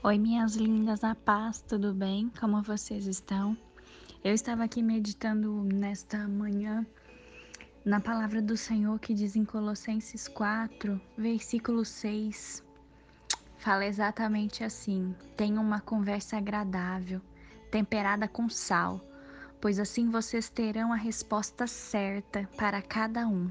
Oi, minhas lindas, a paz, tudo bem? Como vocês estão? Eu estava aqui meditando nesta manhã na palavra do Senhor que diz em Colossenses 4, versículo 6. Fala exatamente assim: tenha uma conversa agradável, temperada com sal, pois assim vocês terão a resposta certa para cada um.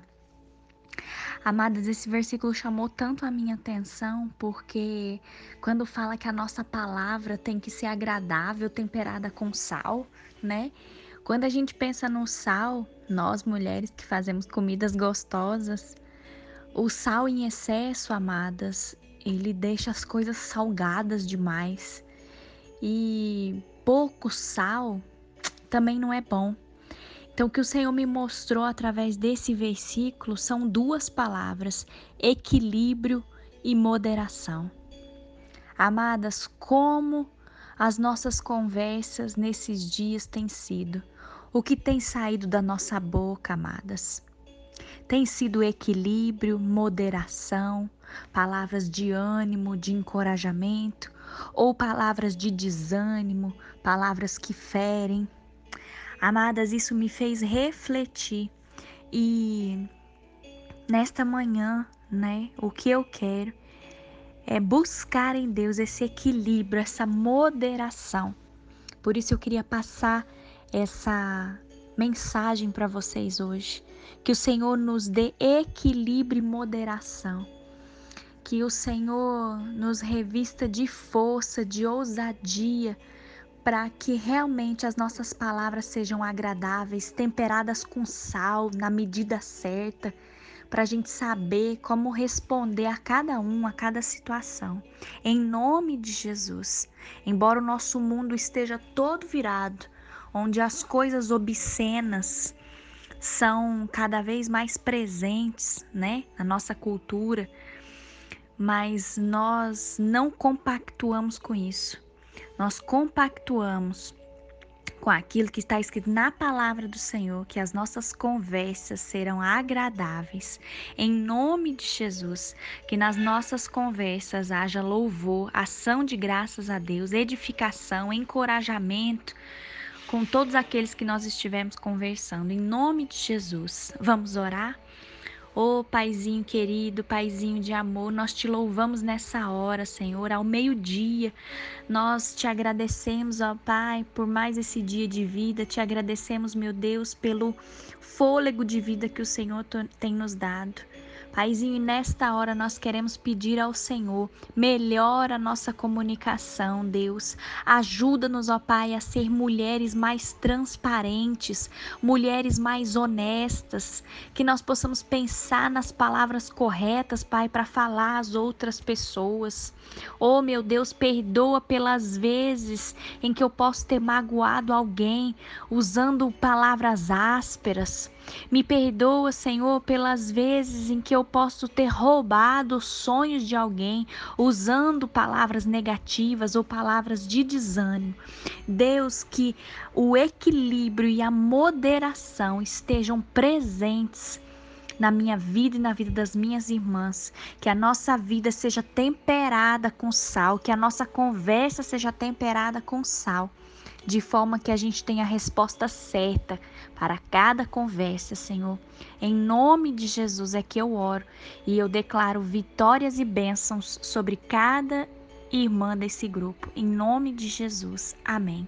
Amadas, esse versículo chamou tanto a minha atenção porque quando fala que a nossa palavra tem que ser agradável, temperada com sal, né? Quando a gente pensa no sal, nós mulheres que fazemos comidas gostosas, o sal em excesso, amadas, ele deixa as coisas salgadas demais. E pouco sal também não é bom. Então, o que o Senhor me mostrou através desse versículo são duas palavras: equilíbrio e moderação. Amadas, como as nossas conversas nesses dias têm sido? O que tem saído da nossa boca, amadas? Tem sido equilíbrio, moderação, palavras de ânimo, de encorajamento, ou palavras de desânimo, palavras que ferem, Amadas, isso me fez refletir e nesta manhã, né, o que eu quero é buscar em Deus esse equilíbrio, essa moderação. Por isso eu queria passar essa mensagem para vocês hoje, que o Senhor nos dê equilíbrio e moderação. Que o Senhor nos revista de força, de ousadia, para que realmente as nossas palavras sejam agradáveis, temperadas com sal, na medida certa, para a gente saber como responder a cada um, a cada situação. Em nome de Jesus. Embora o nosso mundo esteja todo virado, onde as coisas obscenas são cada vez mais presentes, né, na nossa cultura, mas nós não compactuamos com isso nós compactuamos com aquilo que está escrito na palavra do Senhor, que as nossas conversas serão agradáveis. Em nome de Jesus, que nas nossas conversas haja louvor, ação de graças a Deus, edificação, encorajamento com todos aqueles que nós estivermos conversando. Em nome de Jesus, vamos orar? Ô oh, Paizinho querido, Paizinho de amor, nós te louvamos nessa hora, Senhor, ao meio-dia. Nós te agradecemos, ó Pai, por mais esse dia de vida. Te agradecemos, meu Deus, pelo fôlego de vida que o Senhor tem nos dado. Paizinho, nesta hora nós queremos pedir ao Senhor, melhora a nossa comunicação, Deus. Ajuda-nos, ó Pai, a ser mulheres mais transparentes, mulheres mais honestas, que nós possamos pensar nas palavras corretas, Pai, para falar às outras pessoas. Oh, meu Deus, perdoa pelas vezes em que eu posso ter magoado alguém usando palavras ásperas. Me perdoa, Senhor, pelas vezes em que eu posso ter roubado os sonhos de alguém usando palavras negativas ou palavras de desânimo. Deus, que o equilíbrio e a moderação estejam presentes na minha vida e na vida das minhas irmãs. Que a nossa vida seja temperada com sal, que a nossa conversa seja temperada com sal, de forma que a gente tenha a resposta certa para cada conversa, Senhor. Em nome de Jesus é que eu oro e eu declaro vitórias e bênçãos sobre cada irmã desse grupo. Em nome de Jesus. Amém.